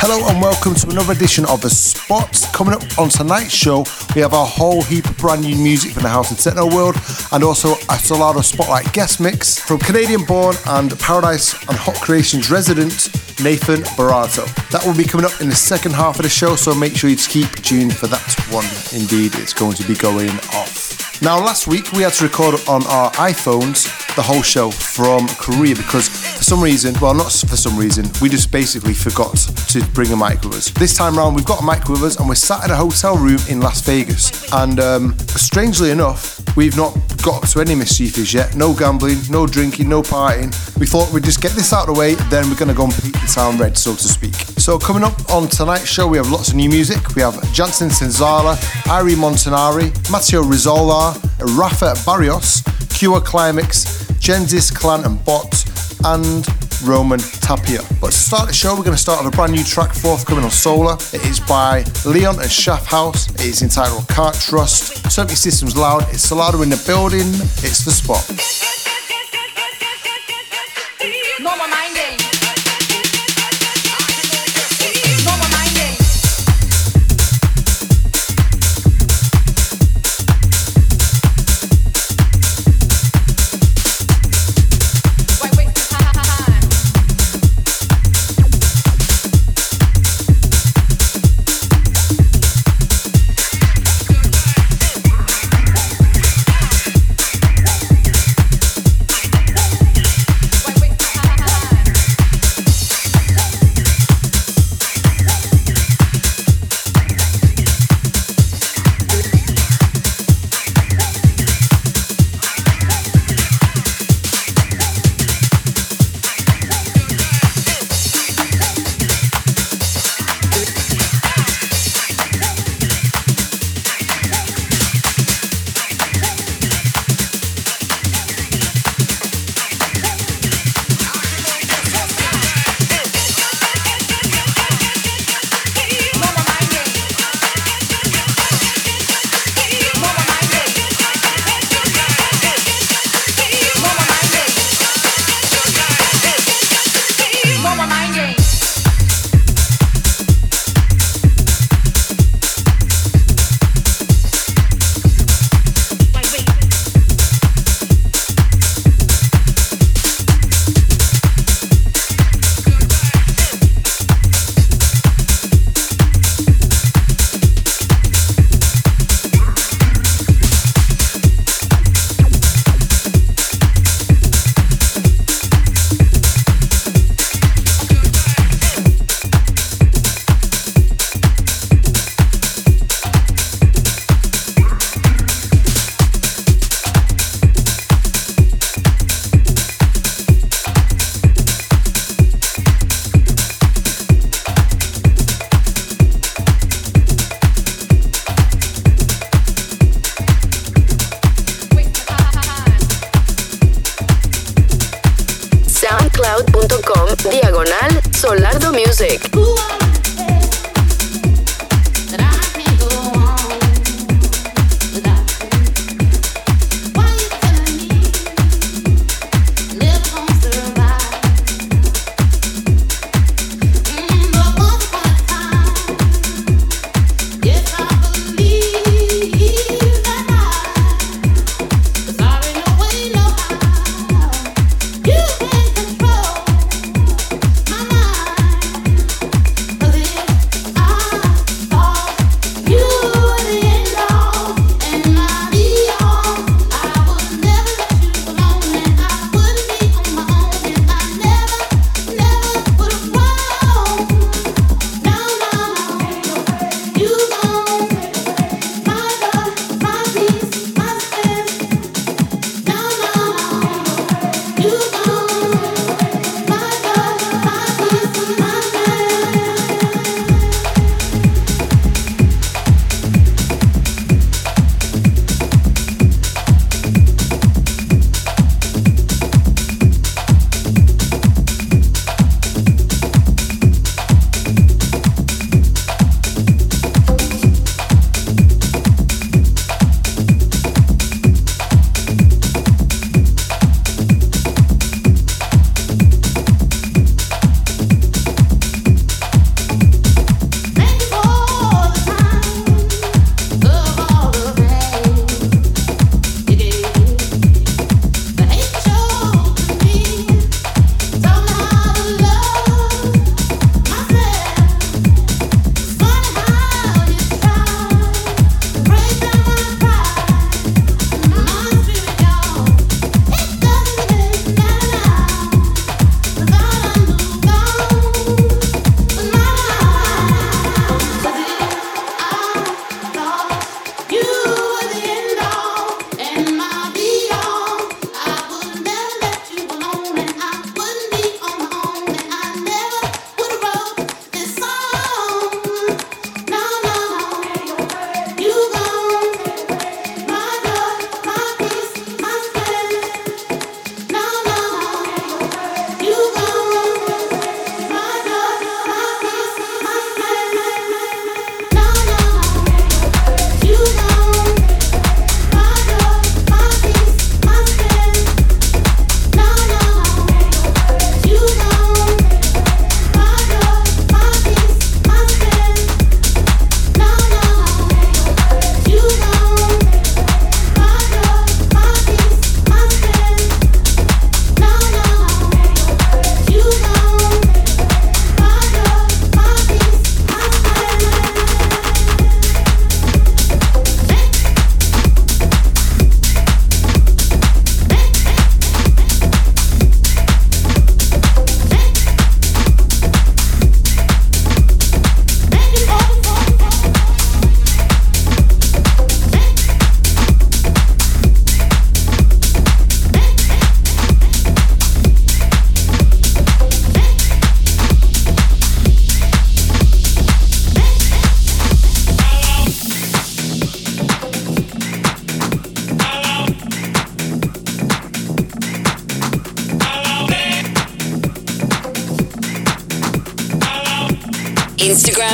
Hello and welcome to another edition of The Spot. Coming up on tonight's show, we have a whole heap of brand new music from the house and techno world and also a Solardo Spotlight guest mix from Canadian born and Paradise and Hot Creations resident Nathan Barato. That will be coming up in the second half of the show, so make sure you keep tuned for that one. Indeed, it's going to be going off. Now, last week we had to record on our iPhones the whole show from Korea because for some reason, well, not for some reason, we just basically forgot to bring a mic with us. This time around, we've got a mic with us and we're sat in a hotel room in Las Vegas. And um, strangely enough, we've not got to any mischief yet. No gambling, no drinking, no partying. We thought we'd just get this out of the way, then we're going to go and beat the town red, so to speak. So, coming up on tonight's show, we have lots of new music. We have Jansen Senzala, Ari Montanari, Matteo Rizzola, Rafa Barrios, Cure Climax, Genesis Clan and Bot, and Roman Tapia. But to start the show, we're going to start with a brand new track forthcoming on Sola. It is by Leon and Shaft House. It is entitled Can't Trust. Certainly Systems Loud. It's Solardo in the building. It's the spot. No more mind games.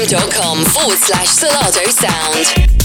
Instagram.com forward slash Solardo Sound.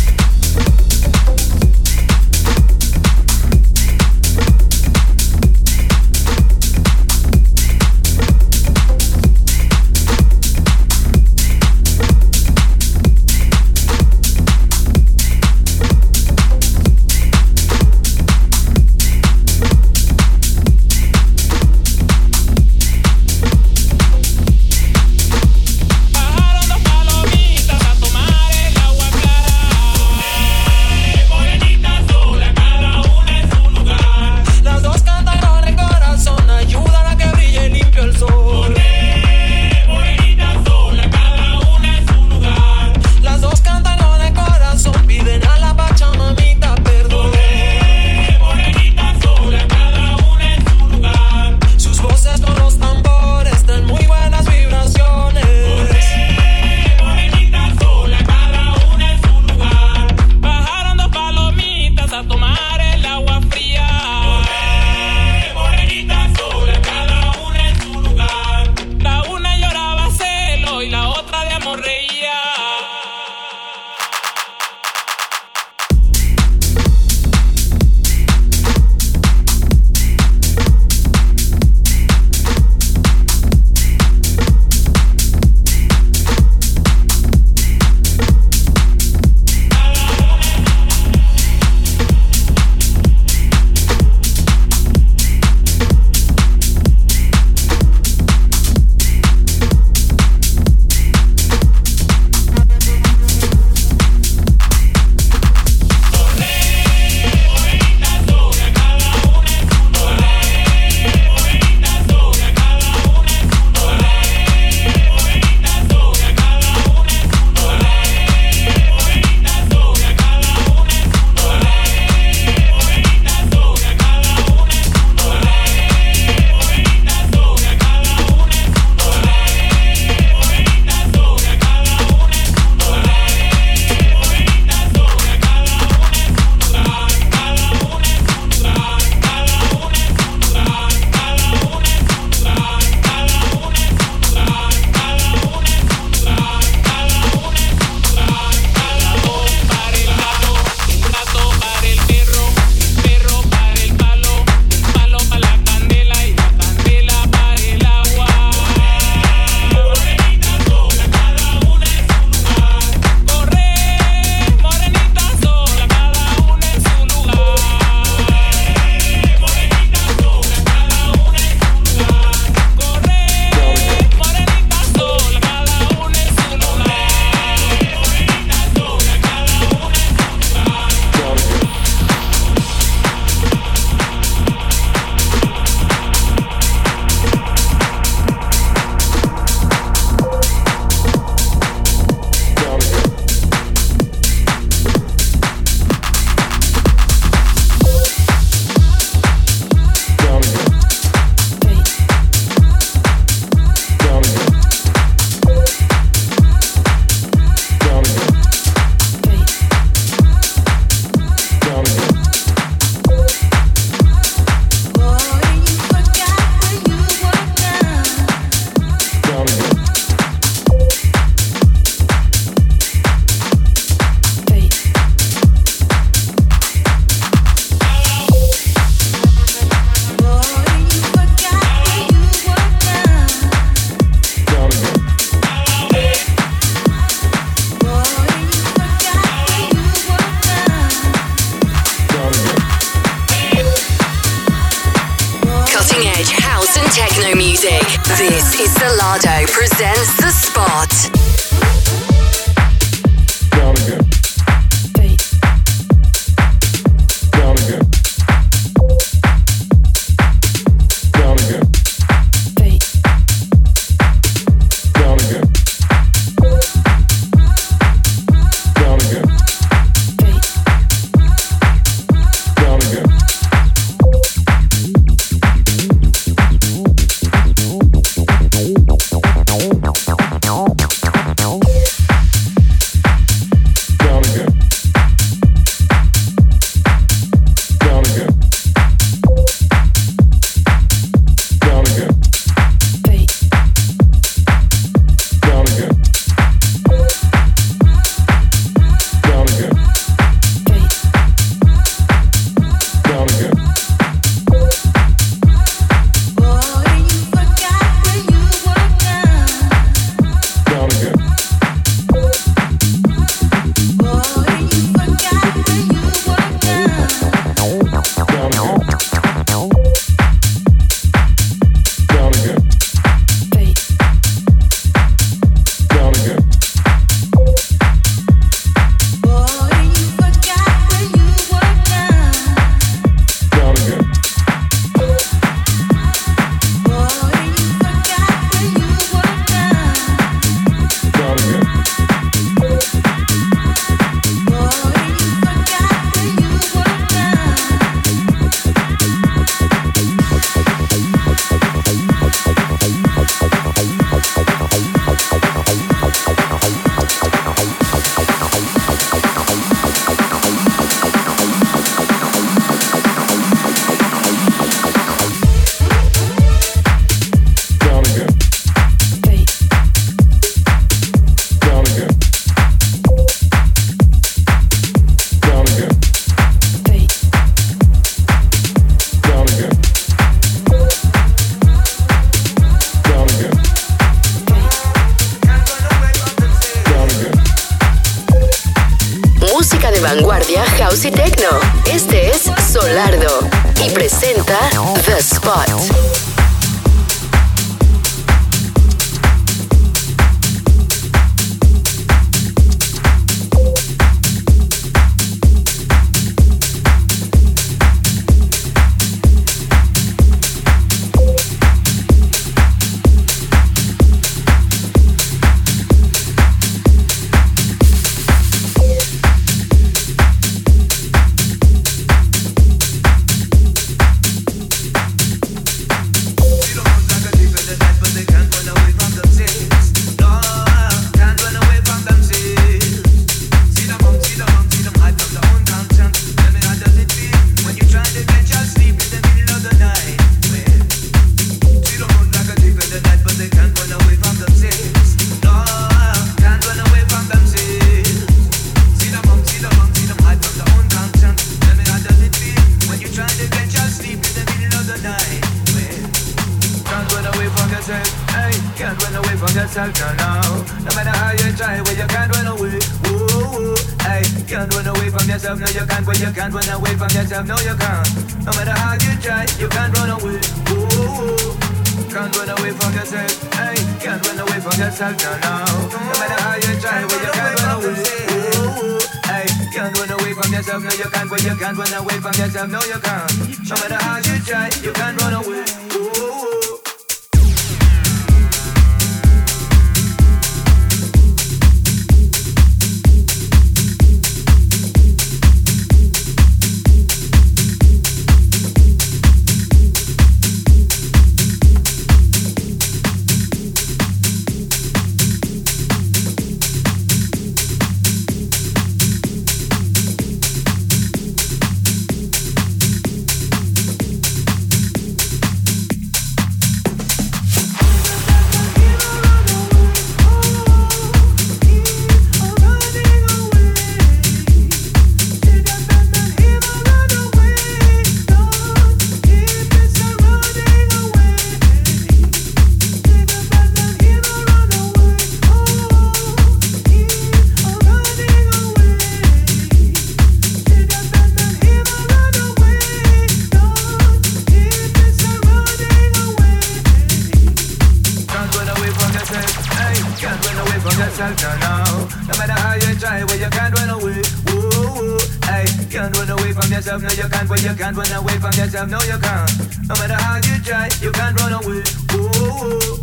you can't run away from yourself. No, you can't. No matter how you try, you can't run away. Ooh,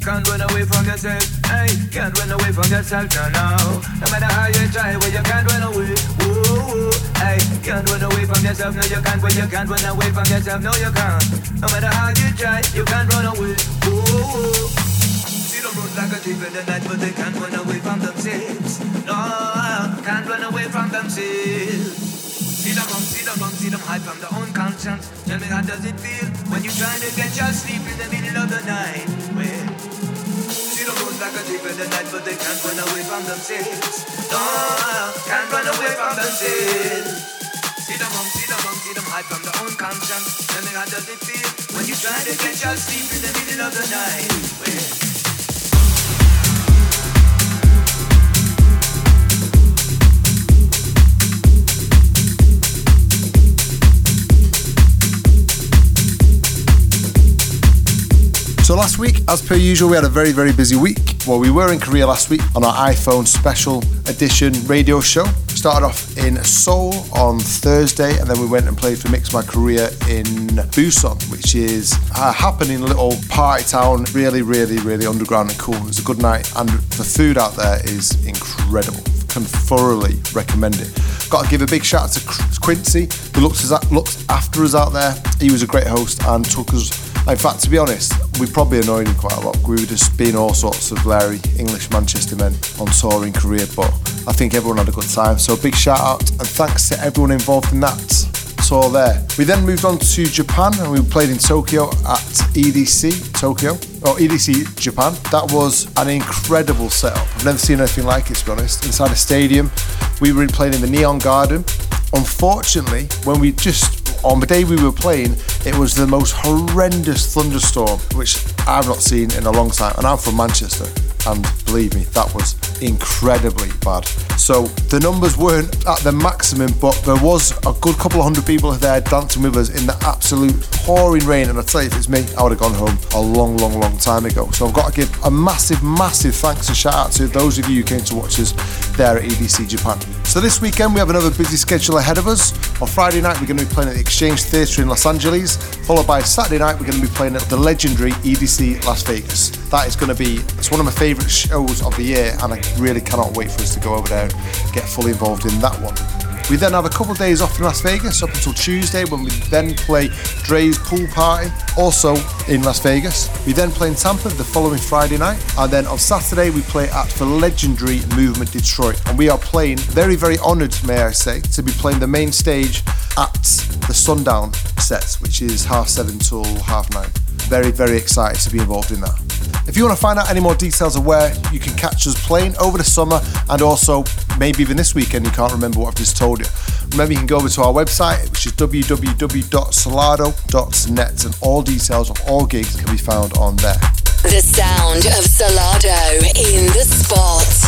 can't run away from yourself. Hey, can't run away from yourself. No, no. No matter how you try, well, you can't run away. Ooh, hey, can't run away from yourself. No, you can't. Well, you can't run away from yourself. No, you can't. No matter how you try, you can't run away. Ooh. See the road like a thief in the night, but they can't run away from themselves. No, can't run away from themselves them see them up, see them hide from their own conscience. Tell me how does it feel when you trying to get your sleep in the middle of the night? Well, see them goes like a thief in the night, but they can't run away from themselves. No, can't run away from themselves. See them up, see them up, see them hide from their own conscience. Tell me how does it feel when you trying to get your sleep in the middle of the night? Well. So last week, as per usual, we had a very, very busy week. Well, we were in Korea last week on our iPhone special edition radio show. Started off in Seoul on Thursday, and then we went and played for Mix My Korea in Busan, which is a happening little party town, really, really, really underground and cool. It was a good night, and the food out there is incredible. Can thoroughly recommend it. Got to give a big shout out to Quincy, who looked, us, looked after us out there. He was a great host and took us in fact, to be honest, we probably annoyed him quite a lot. We were just being all sorts of Larry English Manchester men on tour in Korea, but I think everyone had a good time. So big shout out and thanks to everyone involved in that tour there. We then moved on to Japan and we played in Tokyo at EDC Tokyo Oh, or EDC Japan. That was an incredible setup. I've never seen anything like it to be honest. Inside a stadium, we were playing in the Neon Garden. Unfortunately, when we just on the day we were playing, it was the most horrendous thunderstorm, which I've not seen in a long time. And I'm from Manchester. And believe me, that was incredibly bad. So the numbers weren't at the maximum, but there was a good couple of hundred people there dancing with us in the absolute pouring rain. And I tell you, if it's me, I would have gone home a long, long, long time ago. So I've got to give a massive, massive thanks and shout out to those of you who came to watch us there at EDC Japan. So this weekend we have another busy schedule ahead of us. On Friday night we're going to be playing at the Exchange Theatre in Los Angeles, followed by Saturday night we're going to be playing at the legendary EDC Las Vegas. That is going to be it's one of my favourite shows of the year, and I really cannot wait for us to go over there and get fully involved in that one. We then have a couple of days off in Las Vegas up until Tuesday when we then play Drai's Pool Party, also in Las Vegas. We then play in Tampa the following Friday night, and then on Saturday we play at the legendary Movement Detroit. And we are playing, very, very honoured, may I say, to be playing the main stage at the Sundown sets, which is half seven till half nine. Very, very excited to be involved in that. If you want to find out any more details of where you can catch us playing over the summer and also maybe even this weekend, you can't remember what I've just told you. Remember, you can go over to our website, which is www.solardo.net, and all details of all gigs can be found on there. The sound of Solardo in the spot.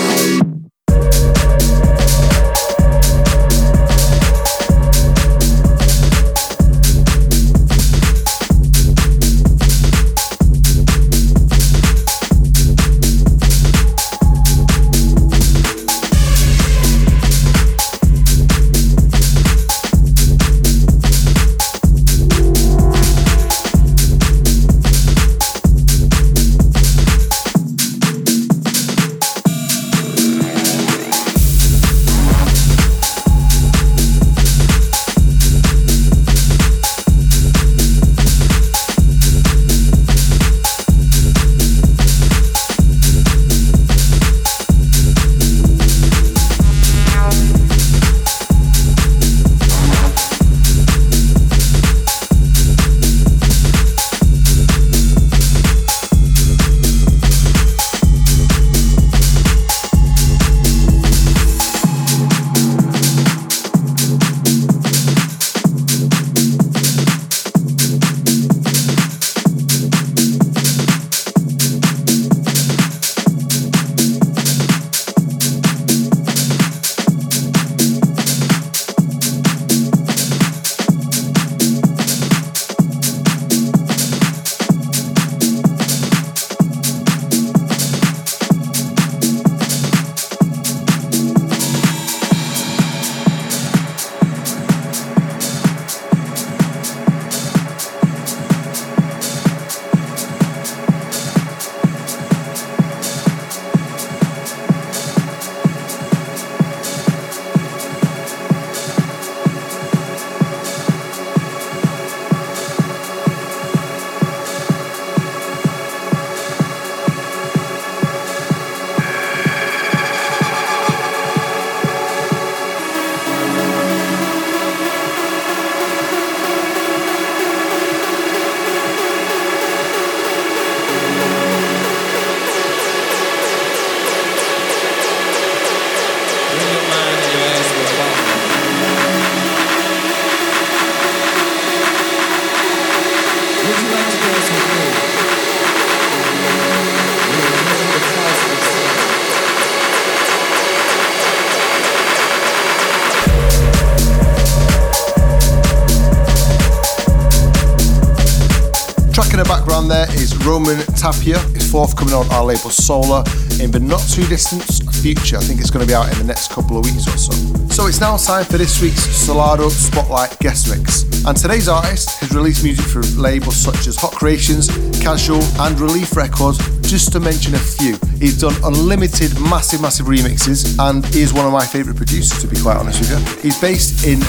Roman Tapia. is forthcoming on our label Sola in the not too distant future. I think it's going to be out in the next couple of weeks or so. So it's now time for this week's Solardo Spotlight guest mix. And today's artist has released music for labels such as Hot Creations, Casual, and Relief Records, just to mention a few. He's done unlimited, massive, massive remixes, and is one of my favourite producers, to be quite honest with you. He's based in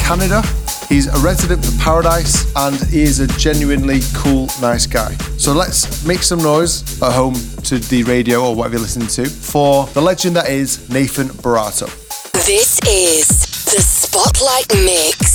Canada. He's a resident of Paradise and he is a genuinely cool, nice guy. So let's make some noise at home to the radio or whatever you're listening to for the legend that is Nathan Barato. This is the Spotlight Mix.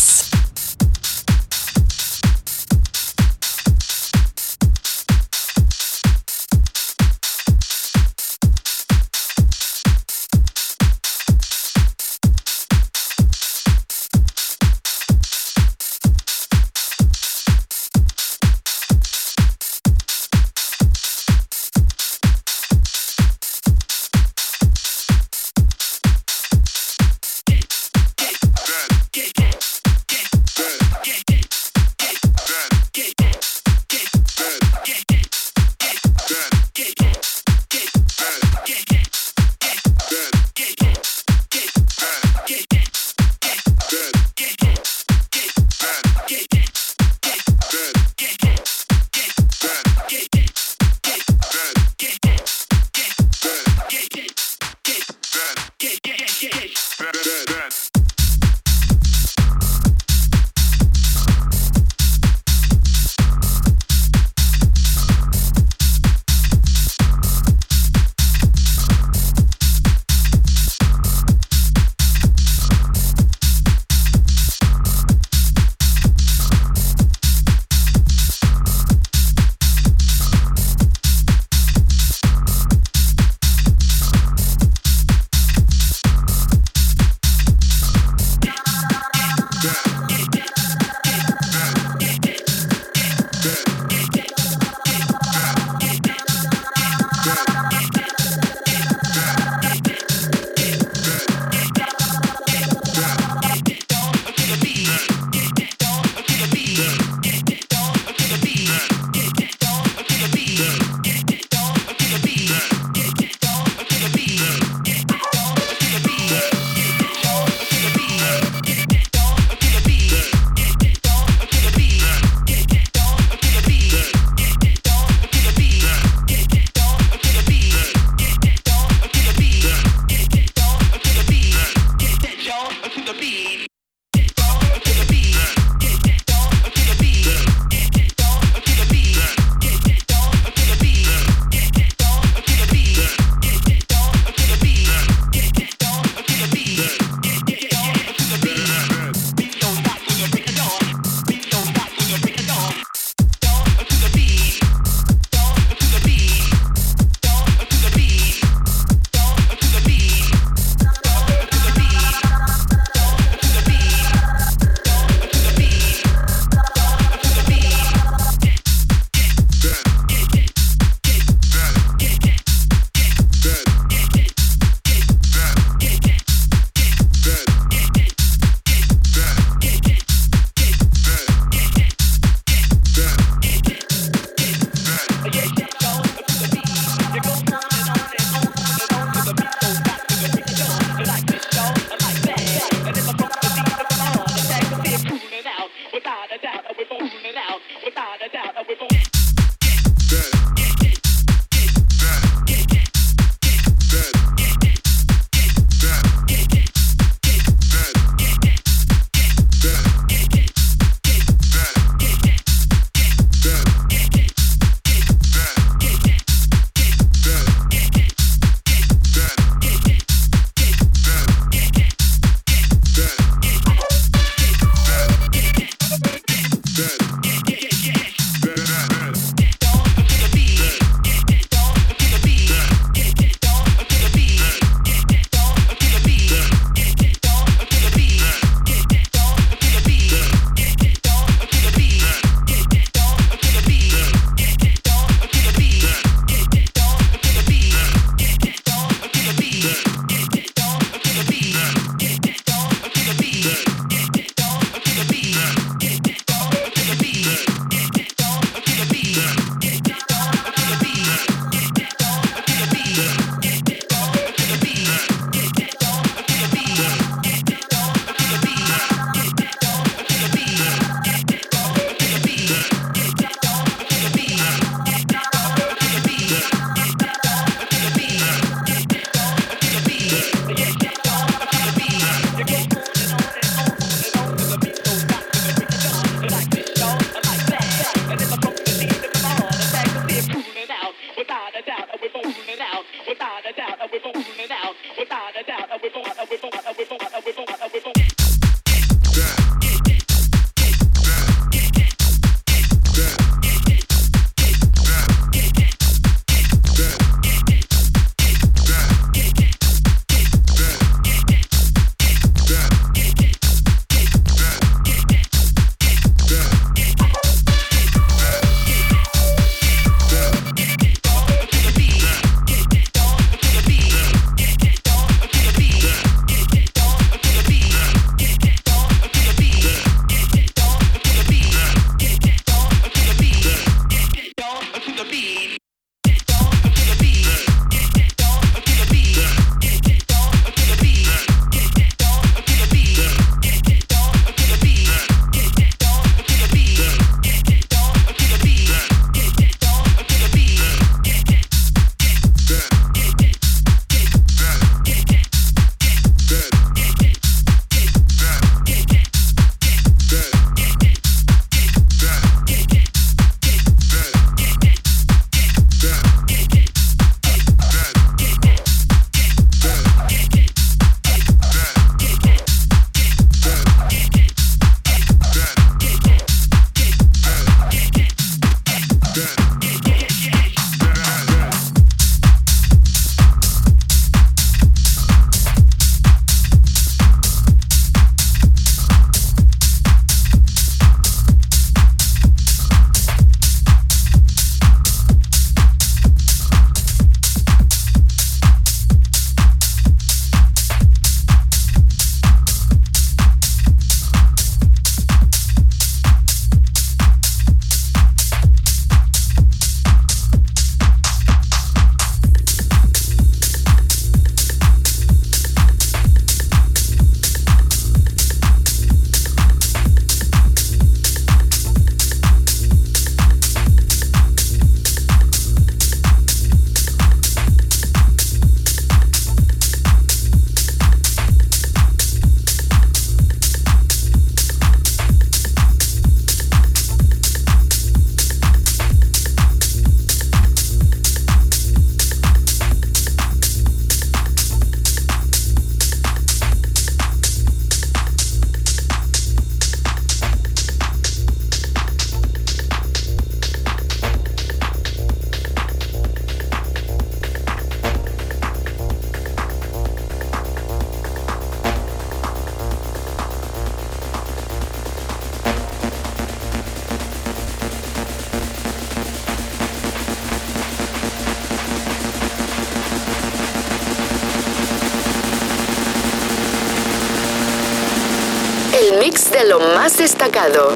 el mix de lo más destacado.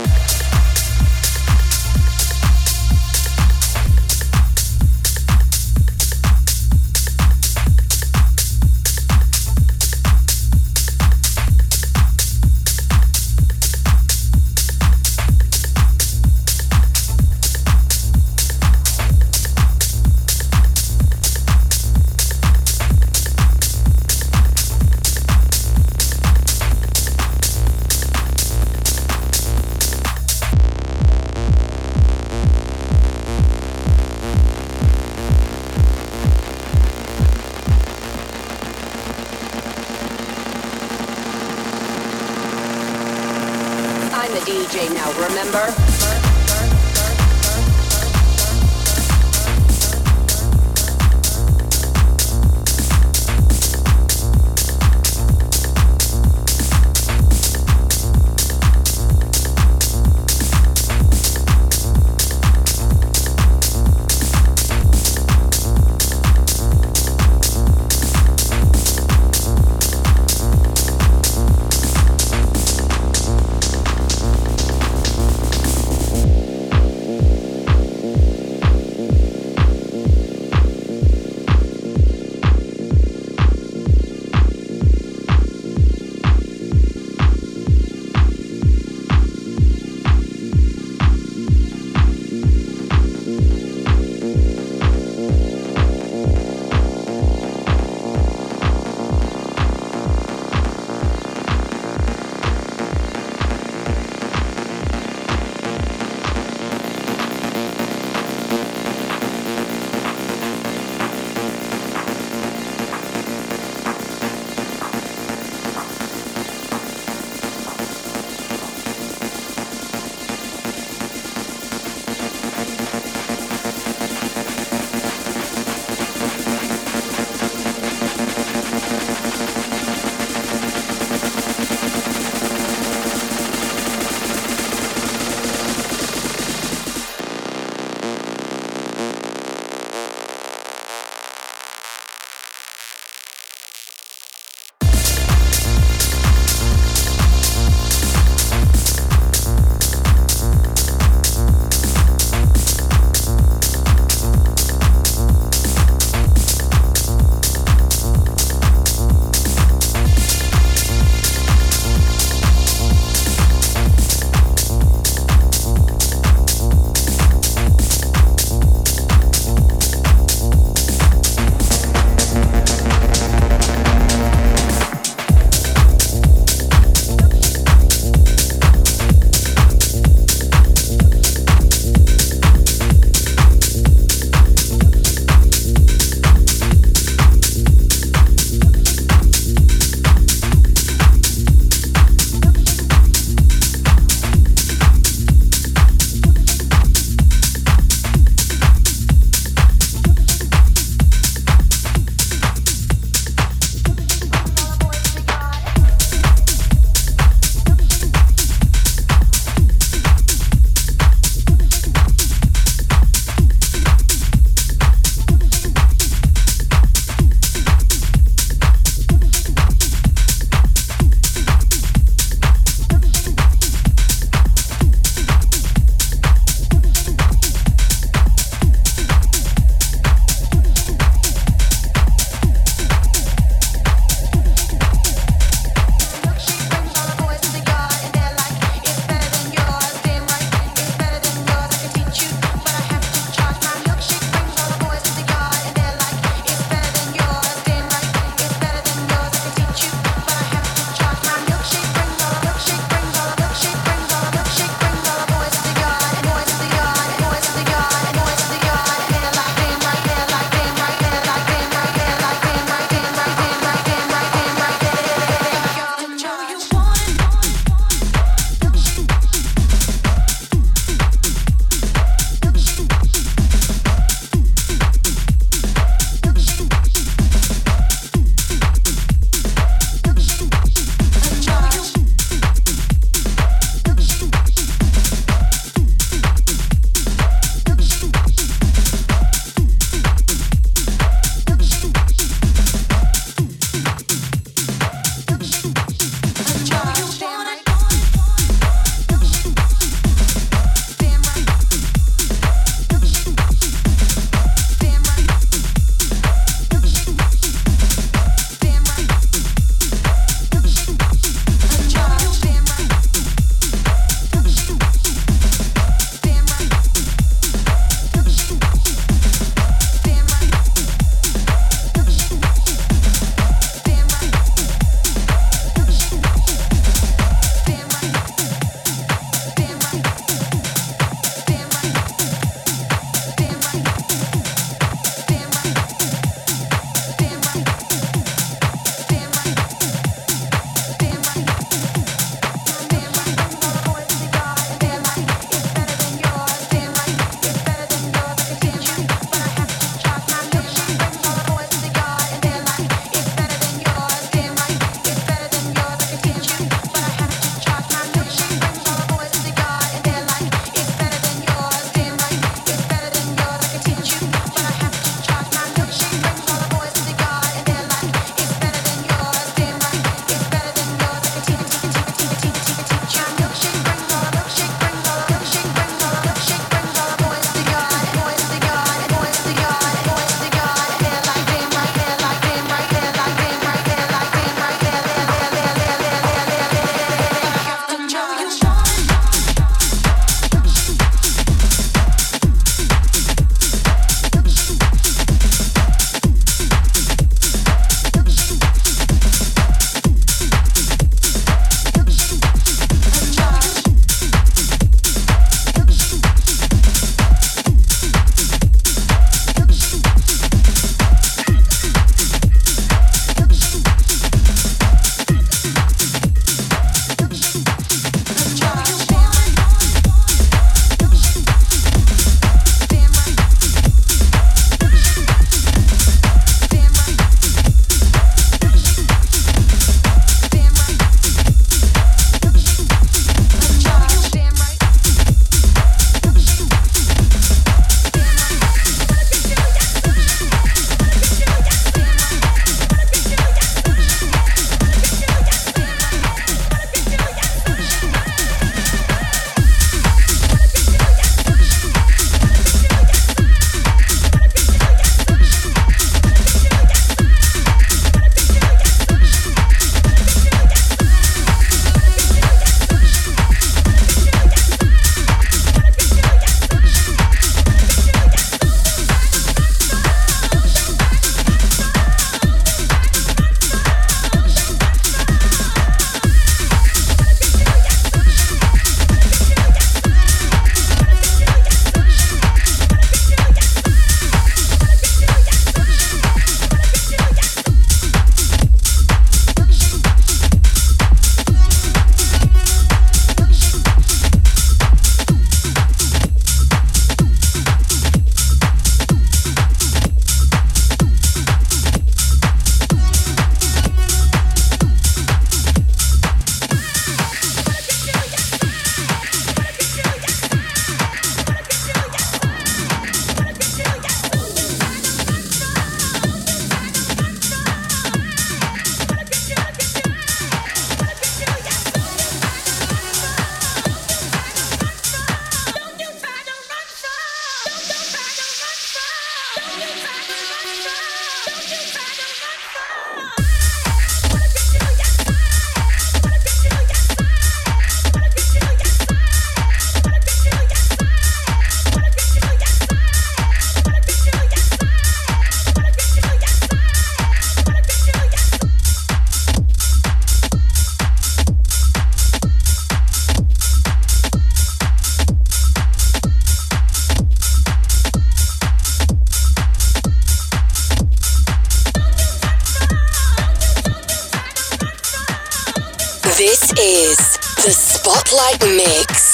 Is the Spotlight Mix.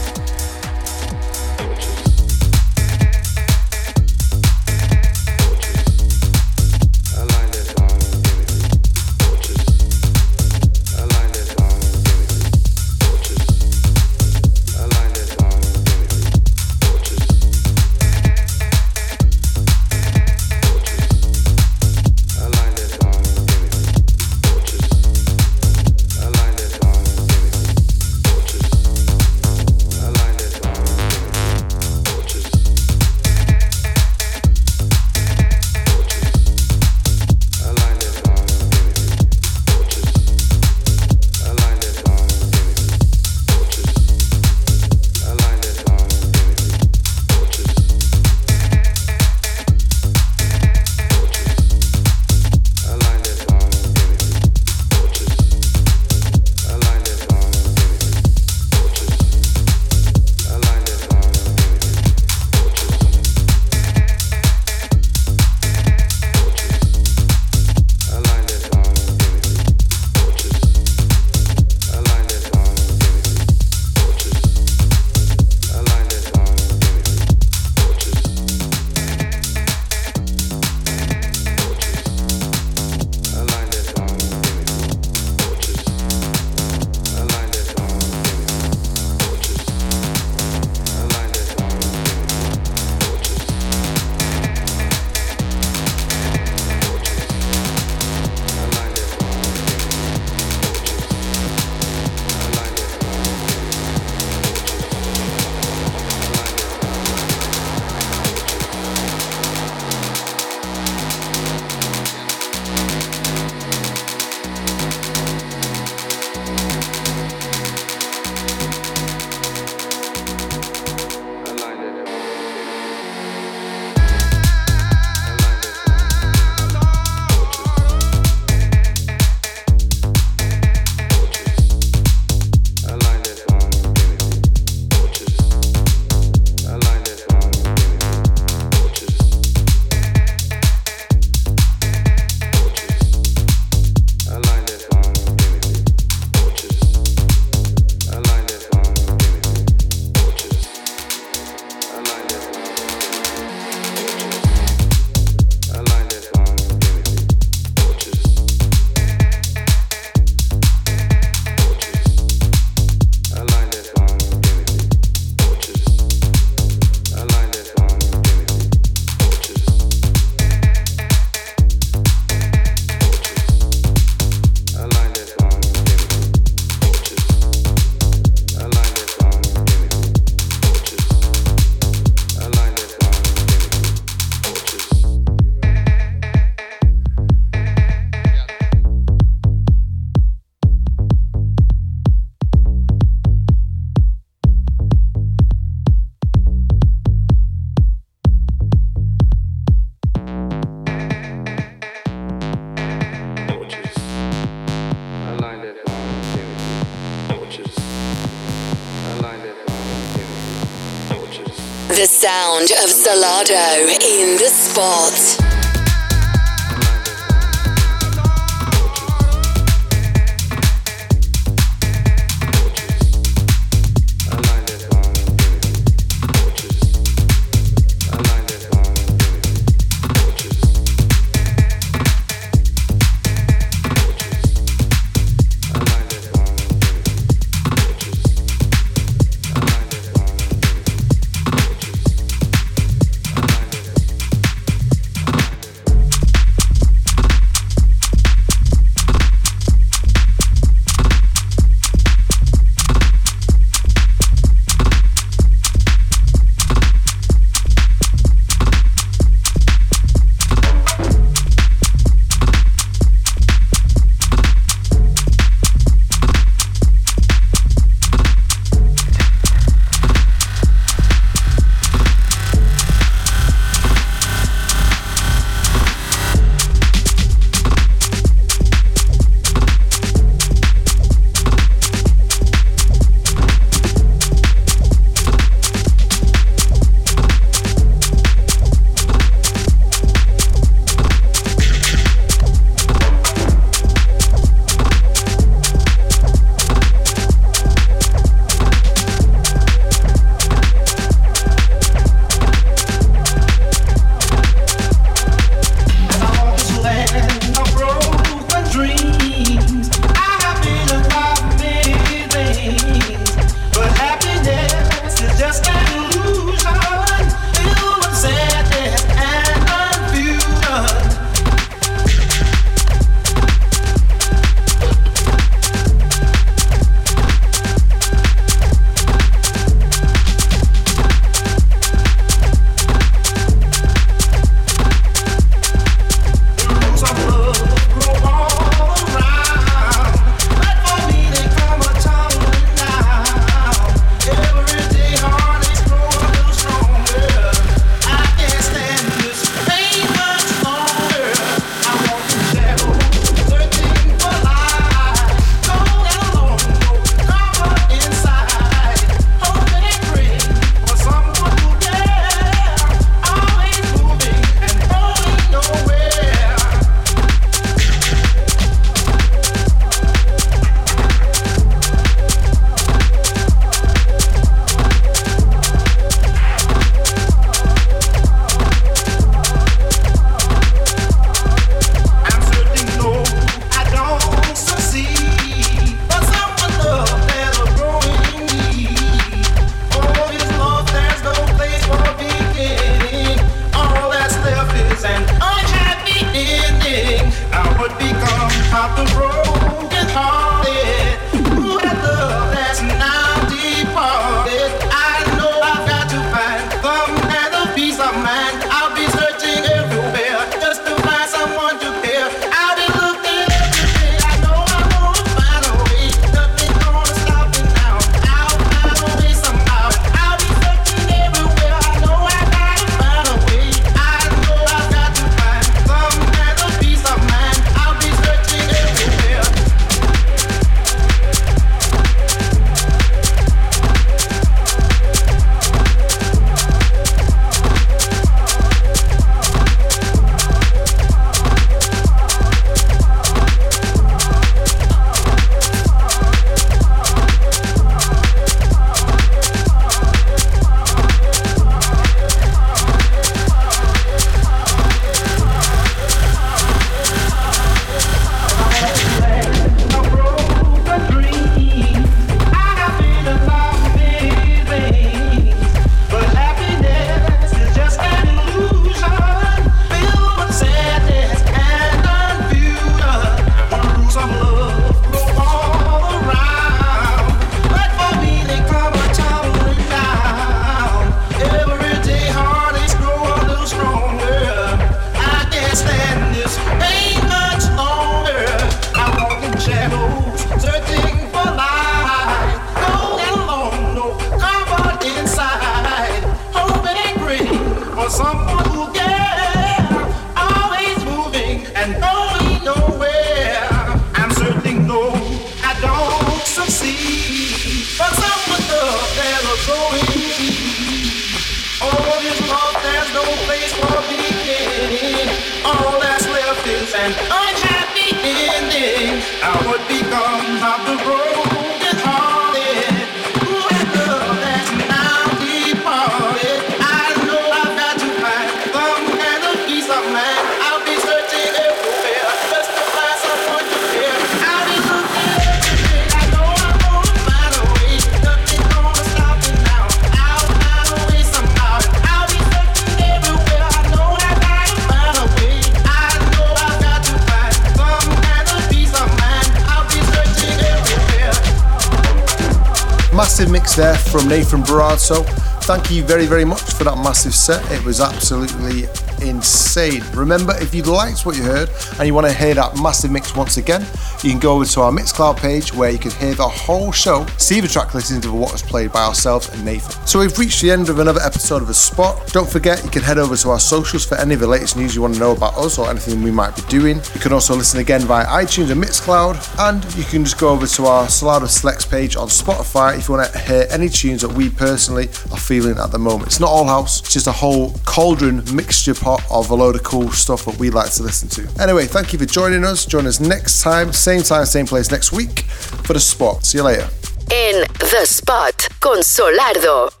There from Nathan Barato. Thank you very, very much for that massive set. It was absolutely insane. Remember, if you liked what you heard and you want to hear that massive mix once again, you can go over to our Mixcloud page where you can hear the whole show, see the track listings of what was played by ourselves and Nathan. So we've reached the end of another episode of The Spot. Don't forget, you can head over to our socials for any of the latest news you want to know about us or anything we might be doing. You can also listen again via iTunes and Mixcloud, and you can just go over to our Solardo Selects page on Spotify if you want to hear any tunes that we personally are feeling at the moment. It's not all house, it's just a whole cauldron mixture pot of a load of cool stuff that we like to listen to. Anyway, thank you for joining us. Join us next time, same time, same place next week for The Spot. See you later. En The Spot con Solardo.